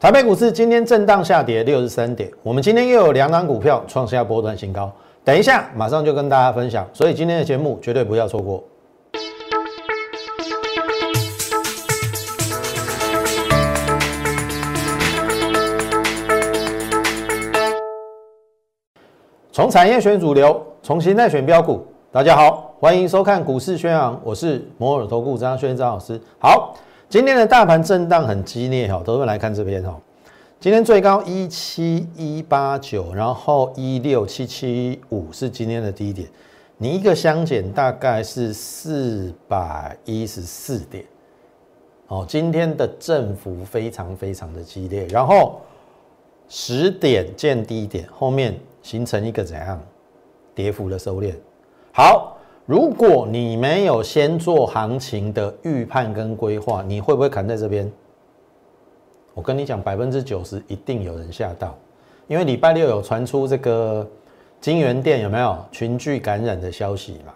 台北股市今天震荡下跌六十三点，我们今天又有两档股票创下波段新高，等一下马上就跟大家分享，所以今天的节目绝对不要错过。从产业选主流，从形态选标股。大家好，欢迎收看股市宣扬，我是摩尔投顾张轩张老师。好。今天的大盘震荡很激烈哈，都们来看这边哈。今天最高一七一八九，然后一六七七五是今天的低点。你一个相减大概是四百一十四点。哦，今天的振幅非常非常的激烈，然后十点见低点，后面形成一个怎样跌幅的收敛。好。如果你没有先做行情的预判跟规划，你会不会砍在这边？我跟你讲，百分之九十一定有人吓到，因为礼拜六有传出这个金源店有没有群聚感染的消息嘛？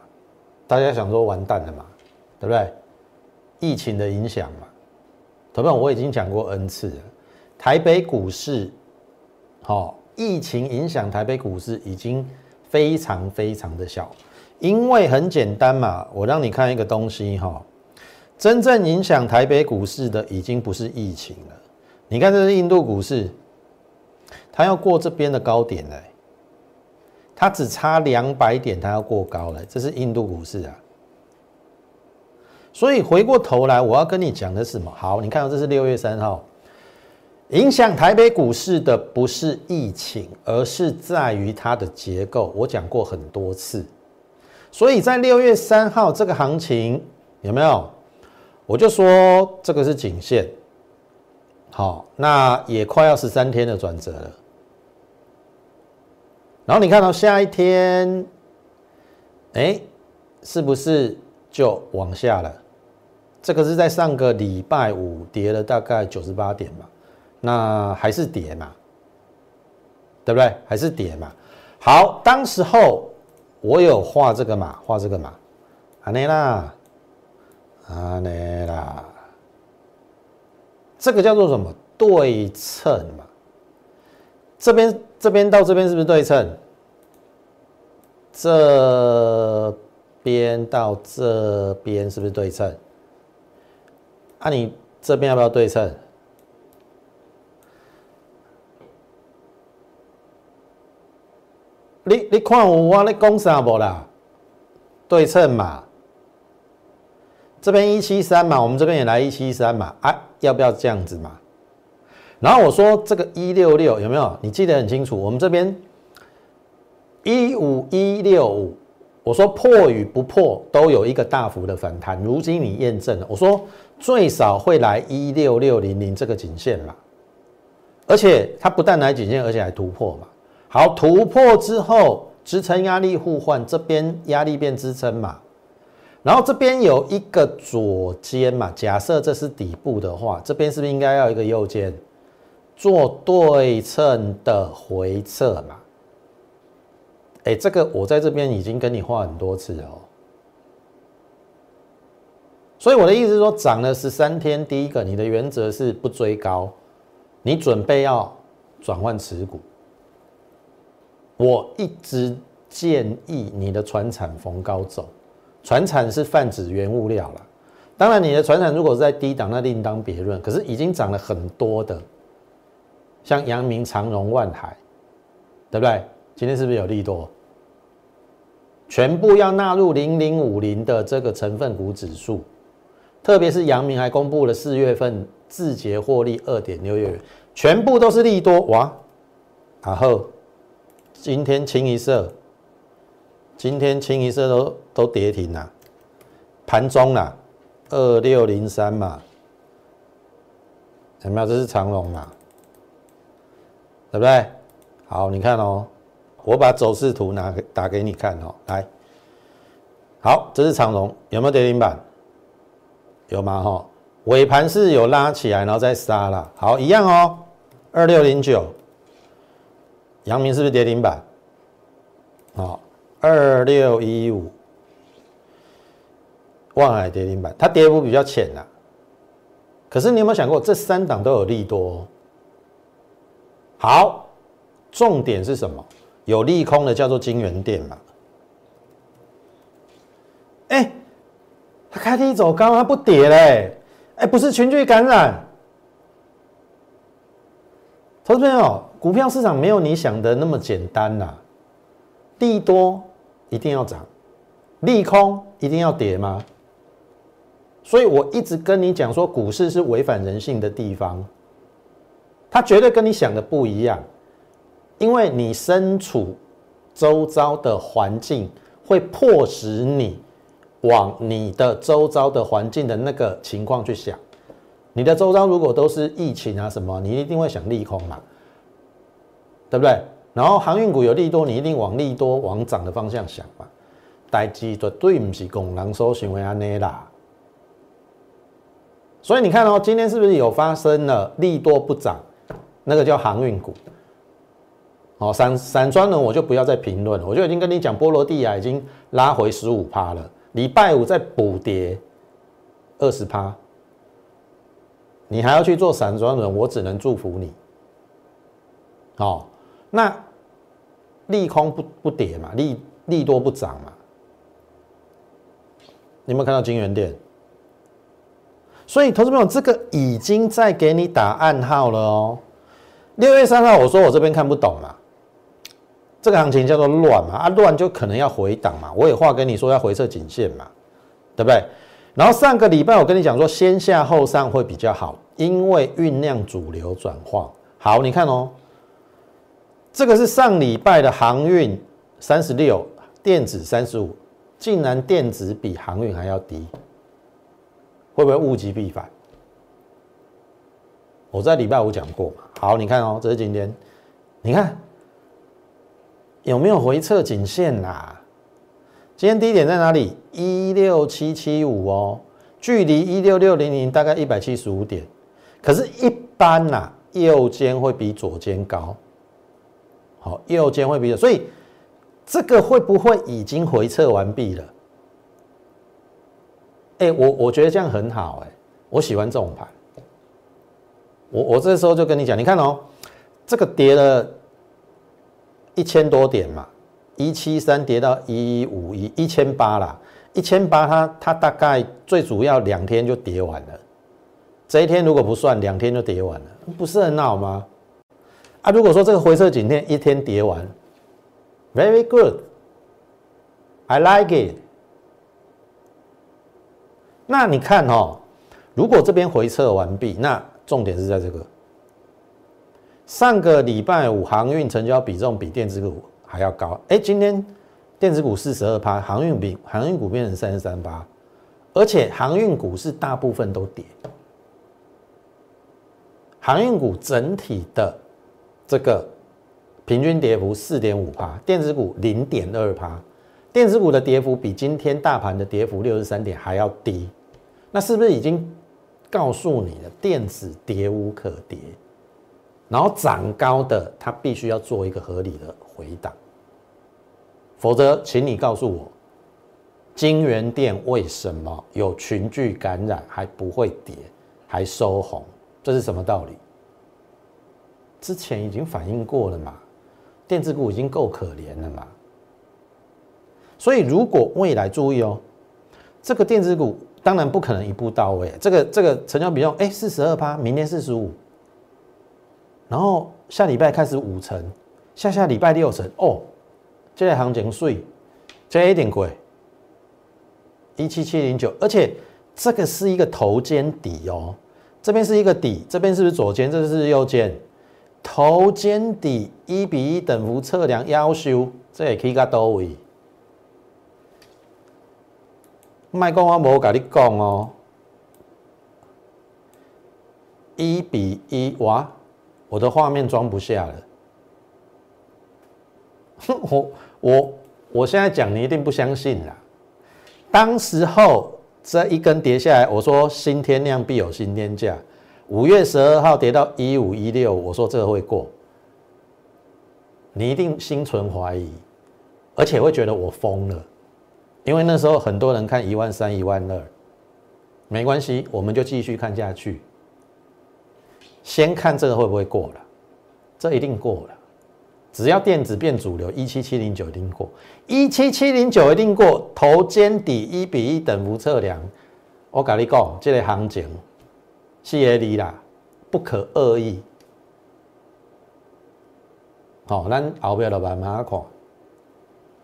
大家想说完蛋了嘛，对不对？疫情的影响嘛，同样我已经讲过 N 次了，台北股市，好，疫情影响台北股市已经非常非常的小。因为很简单嘛，我让你看一个东西哈，真正影响台北股市的已经不是疫情了。你看这是印度股市，它要过这边的高点嘞，它只差两百点，它要过高了。这是印度股市啊。所以回过头来，我要跟你讲的是什么？好，你看到这是六月三号，影响台北股市的不是疫情，而是在于它的结构。我讲过很多次。所以在六月三号这个行情有没有？我就说这个是颈线，好，那也快要十三天的转折了。然后你看到下一天，哎，是不是就往下了？这个是在上个礼拜五跌了大概九十八点嘛，那还是跌嘛，对不对？还是跌嘛。好，当时候。我有画这个嘛，画这个嘛，阿内啦，阿内啦，这个叫做什么对称嘛？这边这边到这边是不是对称？这边到这边是不是对称？啊，你这边要不要对称？你你看我你讲啥不啦？对称嘛，这边一七三嘛，我们这边也来一七三嘛，啊，要不要这样子嘛？然后我说这个一六六有没有？你记得很清楚，我们这边一五一六五，我说破与不破都有一个大幅的反弹，如今你验证了，我说最少会来一六六零零这个颈线嘛，而且它不但来颈线，而且还突破嘛。好，突破之后支撑压力互换，这边压力变支撑嘛，然后这边有一个左肩嘛，假设这是底部的话，这边是不是应该要一个右肩做对称的回撤嘛？哎，这个我在这边已经跟你画很多次哦，所以我的意思是说，涨了十三天，第一个你的原则是不追高，你准备要转换持股。我一直建议你的船产逢高走，船产是泛指原物料了。当然，你的船产如果是在低档，那另当别论。可是已经涨了很多的，像阳明、长荣、万海，对不对？今天是不是有利多？全部要纳入零零五零的这个成分股指数，特别是阳明还公布了四月份字节获利二点六亿元，全部都是利多哇！然后。今天清一色，今天清一色都都跌停了，盘中了二六零三嘛，有没有？这是长龙嘛，对不对？好，你看哦，我把走势图拿给打给你看哦，来，好，这是长龙，有没有跌停板？有吗？哈，尾盘是有拉起来，然后再杀了，好，一样哦，二六零九。阳明是不是跌停板？好，二六一五，万海跌停板，它跌幅比较浅呐。可是你有没有想过，这三档都有利多？好，重点是什么？有利空的叫做金源店嘛。哎，它开低走高，它不跌嘞。哎，不是群聚感染。投资朋友，股票市场没有你想的那么简单呐。利多一定要涨，利空一定要跌吗？所以我一直跟你讲说，股市是违反人性的地方，它绝对跟你想的不一样，因为你身处周遭的环境会迫使你往你的周遭的环境的那个情况去想。你的周遭如果都是疫情啊什么，你一定会想利空嘛，对不对？然后航运股有利多，你一定往利多往涨的方向想嘛。代志绝对不是工人所想的安尼啦。所以你看哦，今天是不是有发生了利多不涨？那个叫航运股。哦，散散装轮我就不要再评论了，我就已经跟你讲，波罗的海已经拉回十五趴了，礼拜五再补跌二十趴，你还要去做散装人，我只能祝福你。好，那利空不不跌嘛，利利多不涨嘛？你有没有看到金源店？所以，投资朋友，这个已经在给你打暗号了哦。六月三号，我说我这边看不懂嘛，这个行情叫做乱嘛，啊，乱就可能要回档嘛。我也话跟你说要回撤颈线嘛，对不对？然后上个礼拜我跟你讲说，先下后上会比较好，因为酝酿主流转化。好，你看哦，这个是上礼拜的航运三十六，电子三十五，竟然电子比航运还要低。会不会物极必反？我在礼拜五讲过。好，你看哦，这是今天，你看有没有回撤颈线啦？今天低点在哪里？一六七七五哦，距离一六六零零大概一百七十五点。可是，一般呐，右肩会比左肩高。好，右肩会比较，所以这个会不会已经回撤完毕了？哎，我我觉得这样很好，哎，我喜欢这种盘。我我这时候就跟你讲，你看哦，这个跌了一千多点嘛，一七三跌到一五一一千八啦，一千八它它大概最主要两天就跌完了。这一天如果不算，两天就跌完了，不是很好吗？啊，如果说这个回撤景天一天跌完，very good，I like it。那你看哦，如果这边回撤完毕，那重点是在这个。上个礼拜五航运成交比重比电子股还要高，哎，今天电子股四十二趴，航运比航运股变成三十三趴，而且航运股是大部分都跌，航运股整体的这个平均跌幅四点五趴，电子股零点二趴。电子股的跌幅比今天大盘的跌幅六十三点还要低，那是不是已经告诉你了？电子跌无可跌，然后涨高的它必须要做一个合理的回档，否则，请你告诉我，金源店为什么有群聚感染还不会跌，还收红？这是什么道理？之前已经反映过了嘛？电子股已经够可怜了嘛？所以，如果未来注意哦，这个电子股当然不可能一步到位。这个这个成交比重，哎，四十二趴，明天四十五，然后下礼拜开始五成，下下礼拜六成哦。这个行情税，这一点贵，一七七零九，而且这个是一个头肩底哦，这边是一个底，这边是不是左肩？这是右肩，头肩底一比一等幅测量要求，这也可以个到位。卖讲我无跟你讲哦，一比一哇，我的画面装不下了。我我我现在讲你一定不相信啦。当时候这一根跌下来，我说新天量必有新天价。五月十二号跌到一五一六，我说这个会过，你一定心存怀疑，而且会觉得我疯了。因为那时候很多人看一万三、一万二，没关系，我们就继续看下去。先看这个会不会过了，这一定过了。只要电子变主流，一七七零九一定过，一七七零九一定过。头肩底一比一等幅测量，我跟你讲，这个行情四 A 里啦，不可恶意。好，咱后边的慢慢看。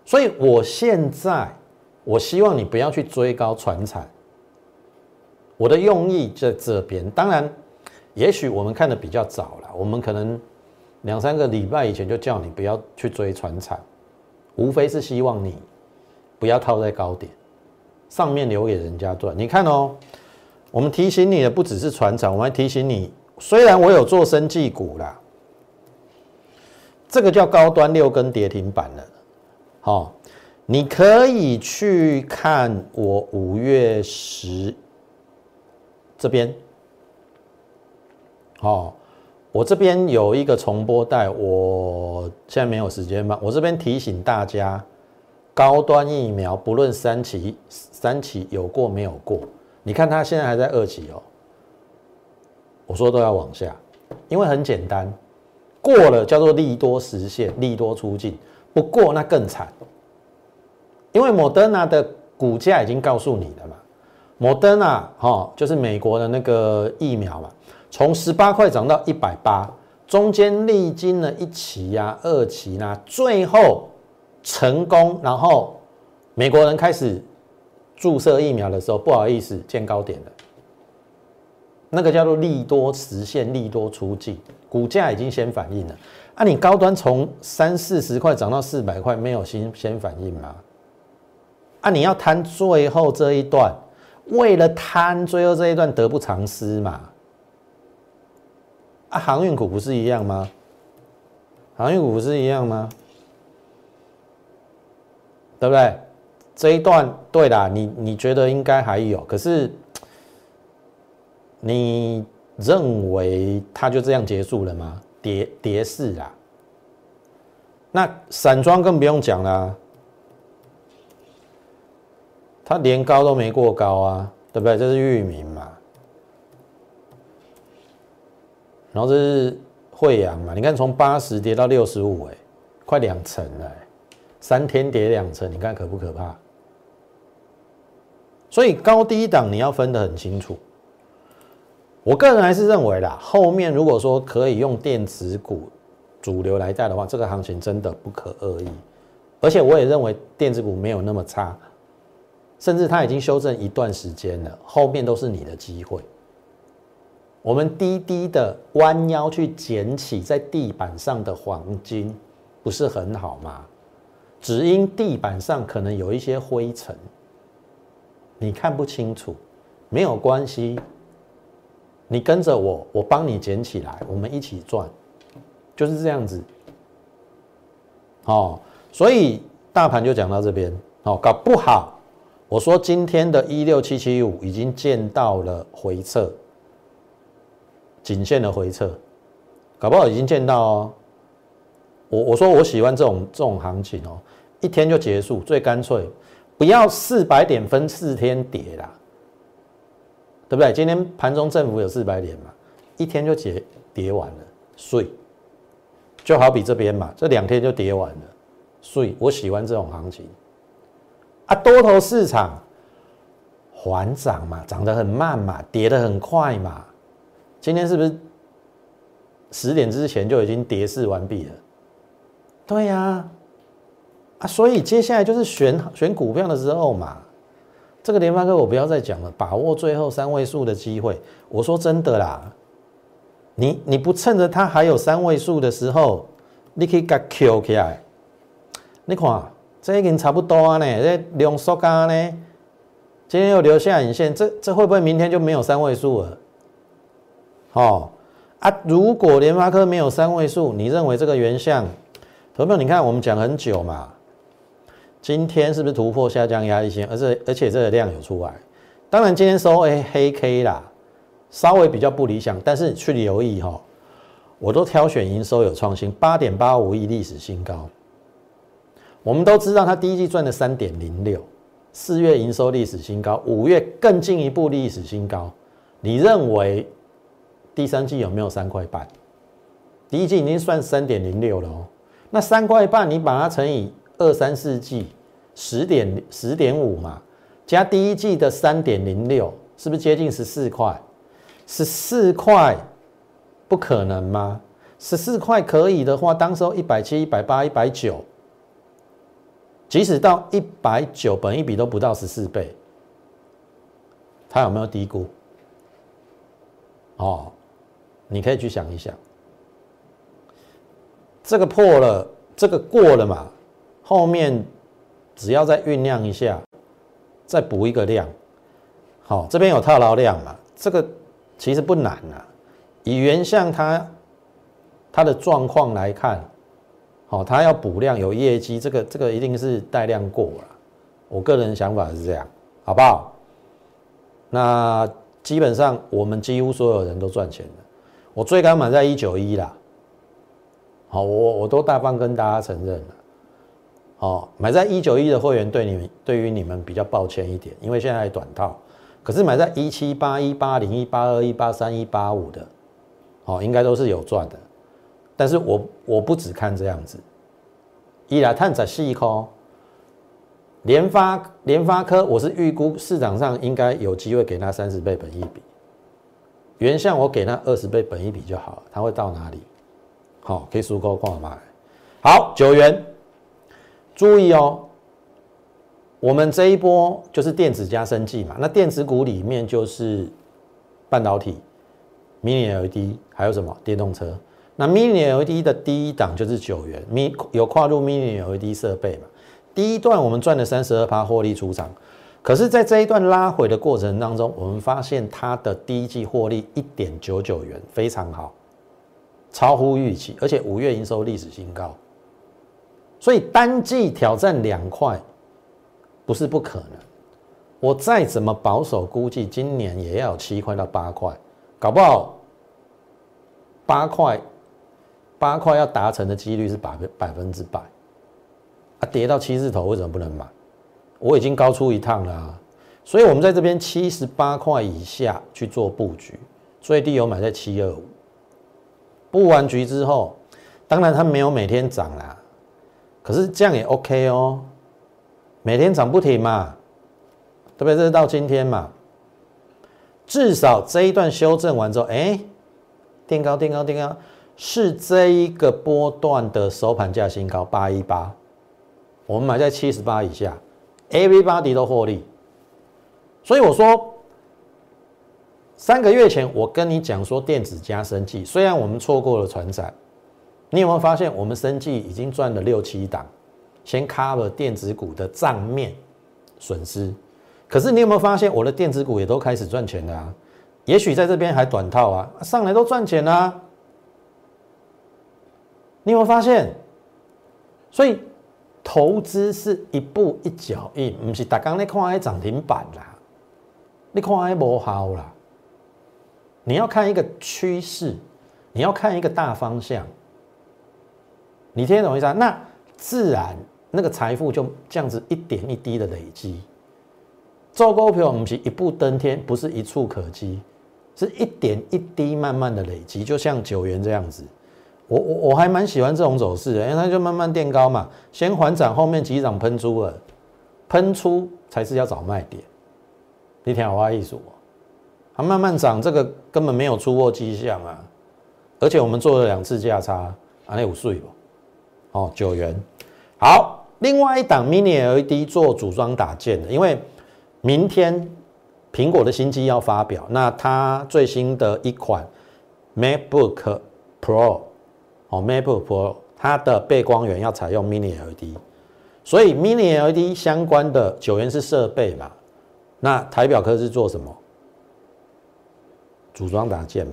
所以我现在，我希望你不要去追高传产。我的用意在这边，当然，也许我们看的比较早了，我们可能。两三个礼拜以前就叫你不要去追传产，无非是希望你不要套在高点上面留给人家赚。你看哦，我们提醒你的不只是船长，我们还提醒你，虽然我有做生技股啦，这个叫高端六根跌停板了。好，你可以去看我五月十这边，好。我这边有一个重播带，我现在没有时间嘛。我这边提醒大家，高端疫苗不论三期，三期有过没有过，你看它现在还在二期哦。我说都要往下，因为很简单，过了叫做利多实现，利多出尽，不过那更惨，因为莫德纳的股价已经告诉你了嘛。莫德纳哈，就是美国的那个疫苗嘛。从十八块涨到一百八，中间历经了一期呀、二期呢，最后成功，然后美国人开始注射疫苗的时候，不好意思，见高点了。那个叫做利多实现，利多出尽，股价已经先反应了。啊，你高端从三四十块涨到四百块，没有先先反应吗？啊，你要贪最后这一段，为了贪最后这一段，得不偿失嘛。啊，航运股不是一样吗？航运股不是一样吗？对不对？这一段对啦，你你觉得应该还有，可是你认为它就这样结束了吗？跌跌势啊，那散装更不用讲了，它连高都没过高啊，对不对？这是域名嘛。然后这是惠阳嘛？你看从八十跌到六十五，哎，快两成了，三天跌两成，你看可不可怕？所以高低档你要分得很清楚。我个人还是认为啦，后面如果说可以用电子股主流来带的话，这个行情真的不可恶意。而且我也认为电子股没有那么差，甚至它已经修正一段时间了，后面都是你的机会。我们低低的弯腰去捡起在地板上的黄金，不是很好吗？只因地板上可能有一些灰尘，你看不清楚，没有关系，你跟着我，我帮你捡起来，我们一起赚，就是这样子。哦，所以大盘就讲到这边，哦，搞不好，我说今天的一六七七五已经见到了回撤。颈线的回撤，搞不好已经见到哦。我我说我喜欢这种这种行情哦，一天就结束，最干脆，不要四百点分四天跌啦，对不对？今天盘中政府有四百点嘛，一天就结跌完了，所以就好比这边嘛，这两天就跌完了，所以我喜欢这种行情啊。多头市场缓涨嘛，涨得很慢嘛，跌得很快嘛。今天是不是十点之前就已经跌势完毕了？对呀，啊所以接下来就是选选股票的时候嘛。这个联发科我不要再讲了，把握最后三位数的机会。我说真的啦，你你不趁着它还有三位数的时候，你可以给 Q 起来。你看，这已经差不多啊呢，这量缩干呢，今天又留下影线，这这会不会明天就没有三位数了？哦啊！如果联发科没有三位数，你认为这个原相？投票，你看我们讲很久嘛，今天是不是突破下降压力线？而且而且这个量有出来，当然今天收黑黑 K 啦，稍微比较不理想，但是去留意哈，我都挑选营收有创新，八点八五亿历史新高。我们都知道它第一季赚了三点零六，四月营收历史新高，五月更进一步历史新高。你认为？第三季有没有三块半？第一季已经算三点零六了哦。那三块半你把它乘以二三四季，十点十点五嘛，加第一季的三点零六，是不是接近十四块？十四块不可能吗？十四块可以的话，当时候一百七、一百八、一百九，即使到一百九，本一比都不到十四倍，它有没有低估？哦，你可以去想一想，这个破了，这个过了嘛，后面只要再酝酿一下，再补一个量，好，这边有套牢量嘛，这个其实不难啊，以原相它。它的状况来看，好，它要补量有业绩，这个这个一定是带量过了。我个人想法是这样，好不好？那基本上我们几乎所有人都赚钱了。我最高买在一九一啦，好，我我都大方跟大家承认了。哦，买在一九一的会员对你们对于你们比较抱歉一点，因为现在短套。可是买在一七八、一八零、一八二、一八三、一八五的，哦，应该都是有赚的。但是我我不只看这样子，一来探仔细科，联发联发科，我是预估市场上应该有机会给他三十倍本一比，原相我给他二十倍本一比就好了，他会到哪里？好，可以收购挂买。好，九元，注意哦，我们这一波就是电子加生技嘛，那电子股里面就是半导体、Mini LED，还有什么电动车。那 Mini LED 的第一档就是九元，Mi 有跨入 Mini LED 设备嘛？第一段我们赚了三十二趴获利出场，可是，在这一段拉回的过程当中，我们发现它的第一季获利一点九九元非常好，超乎预期，而且五月营收历史新高，所以单季挑战两块不是不可能。我再怎么保守估计，今年也要七块到八块，搞不好八块。八块要达成的几率是百分百分之百，啊，跌到七字头为什么不能买？我已经高出一趟了，所以我们在这边七十八块以下去做布局，最低有买在七二五，布完局之后，当然它没有每天涨啦，可是这样也 OK 哦，每天涨不停嘛，特别是到今天嘛，至少这一段修正完之后，哎，垫高垫高垫高。是这一个波段的收盘价新高八一八，我们买在七十八以下，everybody 都获利。所以我说，三个月前我跟你讲说电子加生技，虽然我们错过了船展，你有没有发现我们生计已经赚了六七档，先 cover 电子股的账面损失。可是你有没有发现我的电子股也都开始赚钱了？也许在这边还短套啊，上来都赚钱啊。你有没有发现？所以投资是一步一脚印，不是大刚你看那涨停板啦，你看那无效啦。你要看一个趋势，你要看一个大方向，你听懂意思啊？那自然那个财富就这样子一点一滴的累积。做股票我们是一步登天，不是一触可及，是一点一滴慢慢的累积，就像九元这样子。我我我还蛮喜欢这种走势的，因为它就慢慢垫高嘛，先缓涨，后面急涨喷出了，喷出才是要找卖点。你听我意思哦，它慢慢涨，这个根本没有出货迹象啊，而且我们做了两次价差，啊，那五岁不？哦，九元。好，另外一档 Mini LED 做组装打件的，因为明天苹果的新机要发表，那它最新的一款 MacBook Pro。哦，MacBook Pro 它的背光源要采用 Mini LED，所以 Mini LED 相关的九元是设备嘛？那台表科是做什么？组装打件嘛。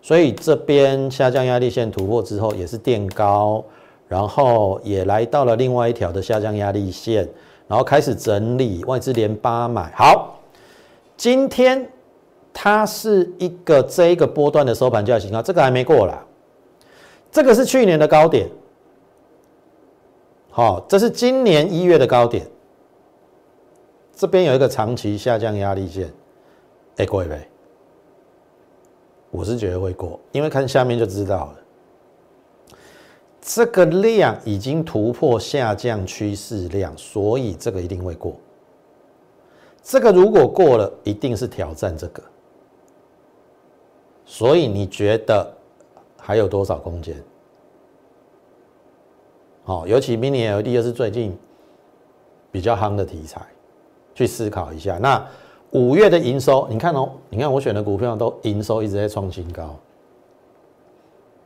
所以这边下降压力线突破之后，也是垫高，然后也来到了另外一条的下降压力线，然后开始整理，外资连八买。好，今天它是一个这一个波段的收盘价型啊，这个还没过啦。这个是去年的高点，好，这是今年一月的高点。这边有一个长期下降压力线，哎，过没？我是觉得会过，因为看下面就知道了。这个量已经突破下降趋势量，所以这个一定会过。这个如果过了，一定是挑战这个。所以你觉得还有多少空间？好，尤其 Mini LED 又是最近比较夯的题材，去思考一下。那五月的营收，你看哦，你看我选的股票都营收一直在创新高。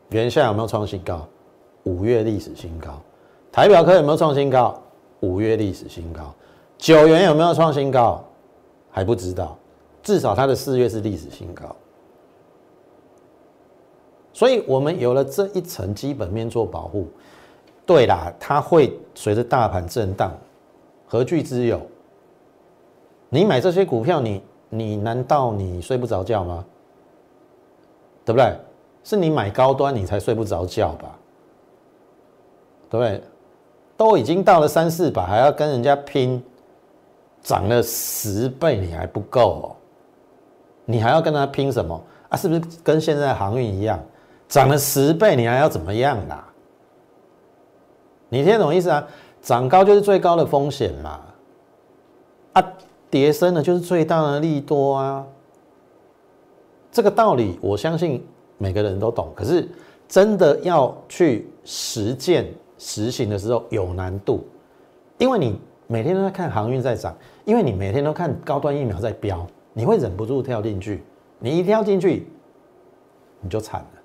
原下有没有创新高？五月历史新高。台表科有没有创新高？五月历史新高。九元有没有创新高？还不知道，至少它的四月是历史新高。所以，我们有了这一层基本面做保护。对啦，它会随着大盘震荡，何惧之有？你买这些股票，你你难道你睡不着觉吗？对不对？是你买高端，你才睡不着觉吧？对不对？都已经到了三四百，还要跟人家拼，涨了十倍，你还不够哦？你还要跟他拼什么啊？是不是跟现在航运一样，涨了十倍，你还要怎么样啦？你听懂意思啊？涨高就是最高的风险嘛，啊，跌升了就是最大的利多啊。这个道理，我相信。每个人都懂，可是真的要去实践实行的时候有难度，因为你每天都在看航运在涨，因为你每天都看高端疫苗在飙，你会忍不住跳进去。你一跳进去，你就惨了，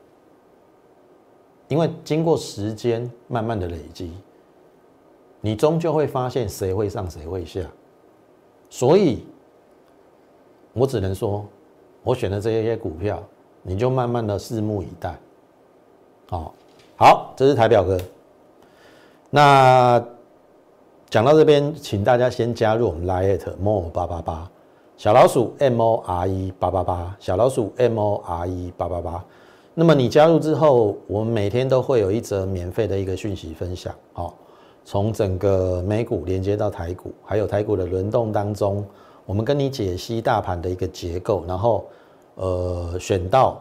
因为经过时间慢慢的累积，你终究会发现谁会上谁会下，所以我只能说，我选的这些股票。你就慢慢的拭目以待，好，好，这是台表哥。那讲到这边，请大家先加入我们 Lite More 八八八小老鼠 M O R E 八八八小老鼠 M O R E 八八八。那么你加入之后，我们每天都会有一则免费的一个讯息分享，好，从整个美股连接到台股，还有台股的轮动当中，我们跟你解析大盘的一个结构，然后。呃，选到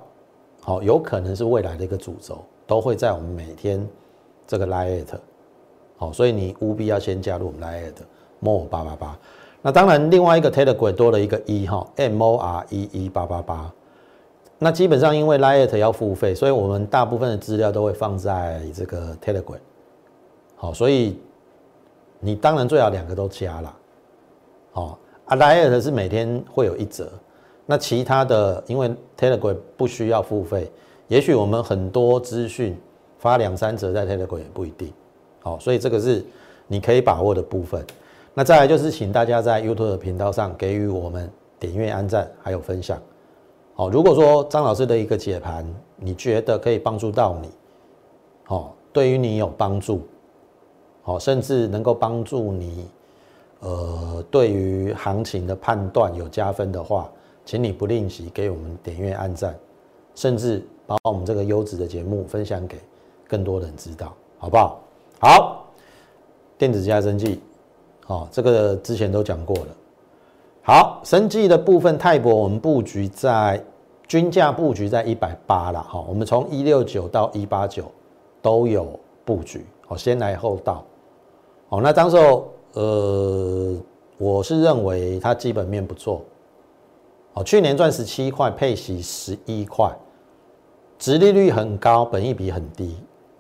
好，有可能是未来的一个主轴，都会在我们每天这个 Lite 好，所以你务必要先加入我们 Lite More 八八八。那当然，另外一个 Telegram 多了一个一哈，M O R E E 八八八。那基本上因为 Lite 要付费，所以我们大部分的资料都会放在这个 Telegram。好，所以你当然最好两个都加了。好，啊，Lite 是每天会有一折。那其他的，因为 Telegram 不需要付费，也许我们很多资讯发两三折在 Telegram 也不一定，好，所以这个是你可以把握的部分。那再来就是请大家在 YouTube 频道上给予我们点阅、按赞还有分享。好，如果说张老师的一个解盘，你觉得可以帮助到你，好，对于你有帮助，好，甚至能够帮助你，呃，对于行情的判断有加分的话。请你不吝惜给我们点阅、按赞，甚至把我们这个优质的节目分享给更多人知道，好不好？好，电子加生技，哦，这个之前都讲过了。好，生技的部分，泰博我们布局在均价布局在一百八了，哈，我们从一六九到一八九都有布局，哦，先来后到，哦，那当时候，呃，我是认为它基本面不错。哦，去年赚十七块，配息十一块，殖利率很高，本益比很低，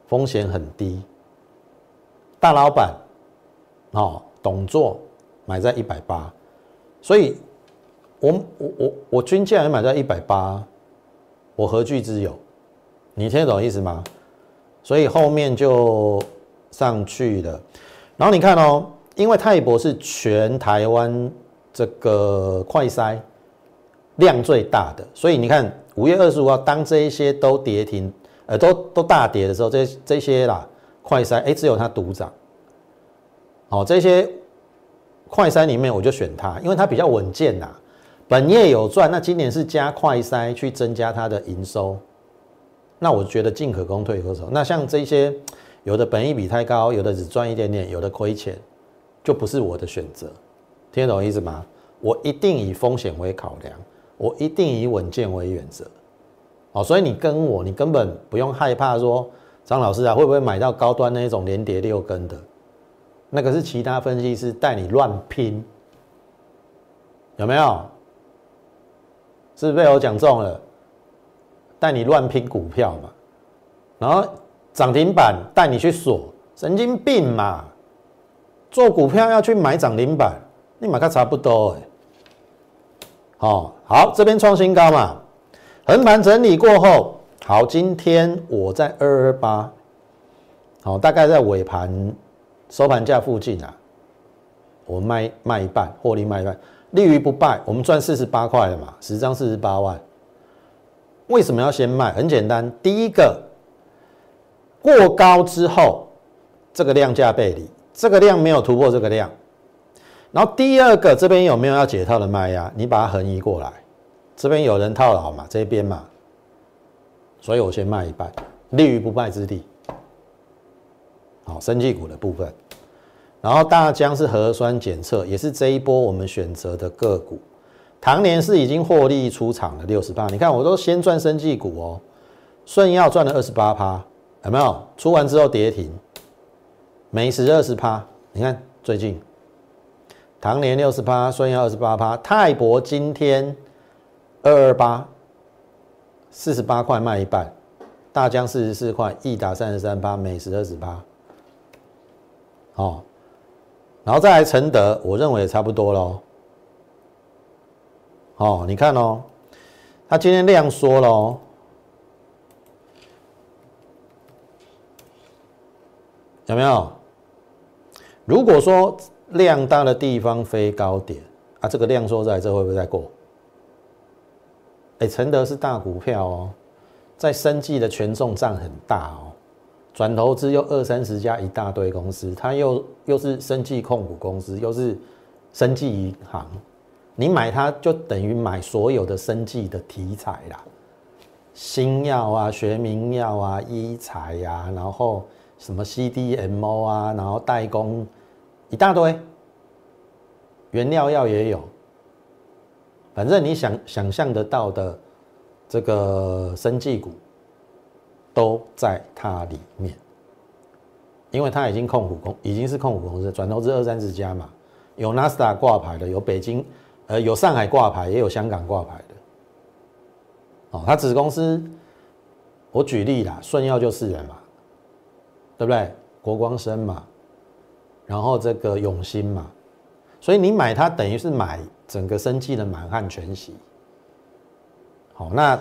风险很低。大老板，哦，董座买在一百八，所以，我我我我均价也买在一百八，我何惧之有？你听得懂意思吗？所以后面就上去了。然后你看哦，因为泰博是全台湾这个快筛。量最大的，所以你看五月二十五号，当这一些都跌停，呃，都都大跌的时候，这这些啦，快筛，哎，只有它独涨。好，这些快筛里面，我就选它，因为它比较稳健呐，本业有赚，那今年是加快筛去增加它的营收，那我觉得进可攻，退可守。那像这些有的本益比太高，有的只赚一点点，有的亏钱，就不是我的选择，听得懂意思吗？我一定以风险为考量。我一定以稳健为原则，哦，所以你跟我，你根本不用害怕说张老师啊，会不会买到高端那种连跌六根的？那个是其他分析师带你乱拼，有没有？是不是被我讲中了？带你乱拼股票嘛，然后涨停板带你去锁，神经病嘛！做股票要去买涨停板，你买个差不多哎。好，好，这边创新高嘛，横盘整理过后，好，今天我在二二八，好，大概在尾盘收盘价附近啊，我卖卖一半，获利卖一半，立于不败，我们赚四十八块了嘛，十张四十八万。为什么要先卖？很简单，第一个过高之后，这个量价背离，这个量没有突破这个量。然后第二个，这边有没有要解套的卖压？你把它横移过来，这边有人套牢嘛？这边嘛，所以我先卖一半，立于不败之地。好，生技股的部分，然后大疆是核酸检测，也是这一波我们选择的个股。唐年是已经获利出场了六十八，你看我都先赚生技股哦，顺药赚了二十八趴，有没有？出完之后跌停，美食二十趴，你看最近唐年六十八，顺药二十八趴，泰博今天二二八，四十八块卖一半，大疆四十四块，益达三十三八，美食二十八，哦，然后再来承德，我认为也差不多喽。哦，你看哦，它今天量缩了哦，有没有？如果说量大的地方飞高点啊，这个量缩在这会不会再过？哎，承德是大股票哦，在生计的权重占很大哦，转投资又二三十家一大堆公司，它又又是生计控股公司，又是生计银行。你买它就等于买所有的生计的题材啦，新药啊、学名药啊、医材呀，然后什么 CDMO 啊，然后代工一大堆，原料药也有，反正你想想象得到的这个生技股都在它里面，因为它已经控股公已经是控股公司，转投资二三十家嘛，有纳斯达挂牌的，有北京。呃，有上海挂牌，也有香港挂牌的。哦，它子公司，我举例啦，顺药就是人嘛，对不对？国光生嘛，然后这个永兴嘛，所以你买它等于是买整个生计的满汉全席。好，那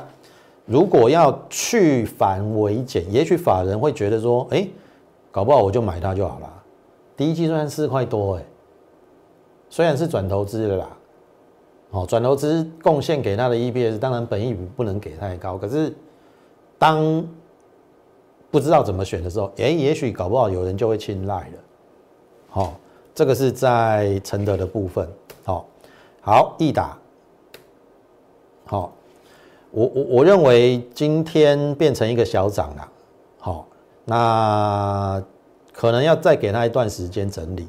如果要去繁为简，也许法人会觉得说，哎，搞不好我就买它就好了。第一季赚四块多，哎，虽然是转投资的啦。哦，转投资贡献给他的 EPS，当然本益不能给太高。可是，当不知道怎么选的时候，哎，也许搞不好有人就会青睐了。好，这个是在承德的部分。好，好，易达。好，我我我认为今天变成一个小涨了。好，那可能要再给他一段时间整理。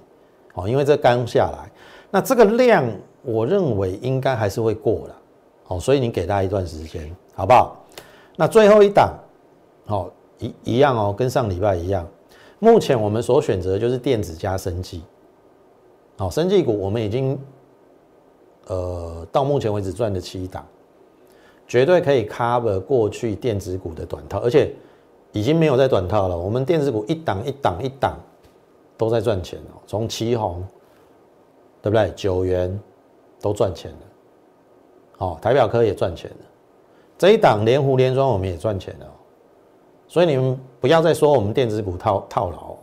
好，因为这刚下来，那这个量。我认为应该还是会过了，好，所以你给他一段时间，好不好？那最后一档，好一一样哦，跟上礼拜一样。目前我们所选择就是电子加生技，好，生技股我们已经，呃，到目前为止赚了七档，绝对可以 cover 过去电子股的短套，而且已经没有在短套了。我们电子股一档一档一档都在赚钱哦，从旗红，对不对？九元。都赚钱了，哦，台表科也赚钱了，这一档连湖连庄我们也赚钱了，所以你们不要再说我们电子股套套牢，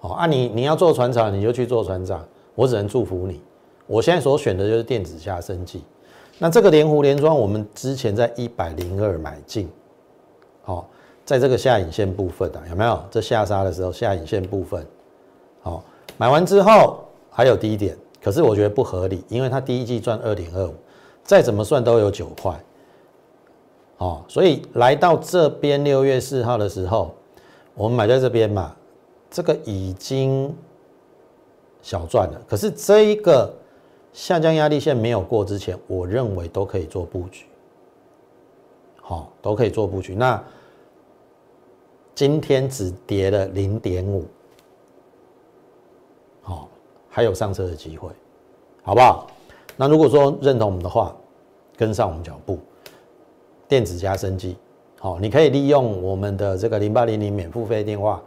哦啊，你你要做船长你就去做船长，我只能祝福你。我现在所选的就是电子加生技，那这个连湖连庄我们之前在一百零二买进，好，在这个下影线部分啊，有没有？这下杀的时候下影线部分，好，买完之后还有低点。可是我觉得不合理，因为它第一季赚二点二五，再怎么算都有九块，哦，所以来到这边六月四号的时候，我们买在这边嘛，这个已经小赚了。可是这一个下降压力线没有过之前，我认为都可以做布局，好，都可以做布局。那今天只跌了零点五，好，还有上车的机会，好不好？那如果说认同我们的话，跟上我们脚步，电子加生技，好，你可以利用我们的这个零八零零免付费电话，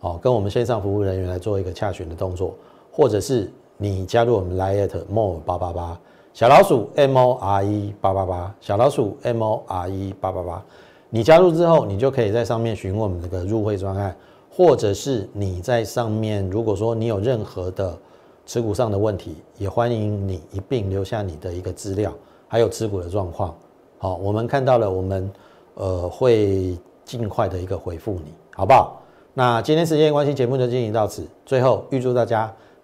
哦，跟我们线上服务人员来做一个洽询的动作，或者是你加入我们 Line more 八八八小老鼠 M O R E 八八八小老鼠 M O R E 八八八。你加入之后，你就可以在上面询问我们这个入会专案，或者是你在上面，如果说你有任何的持股上的问题，也欢迎你一并留下你的一个资料，还有持股的状况。好，我们看到了，我们呃会尽快的一个回复你，好不好？那今天时间关系，节目就进行到此。最后预祝大家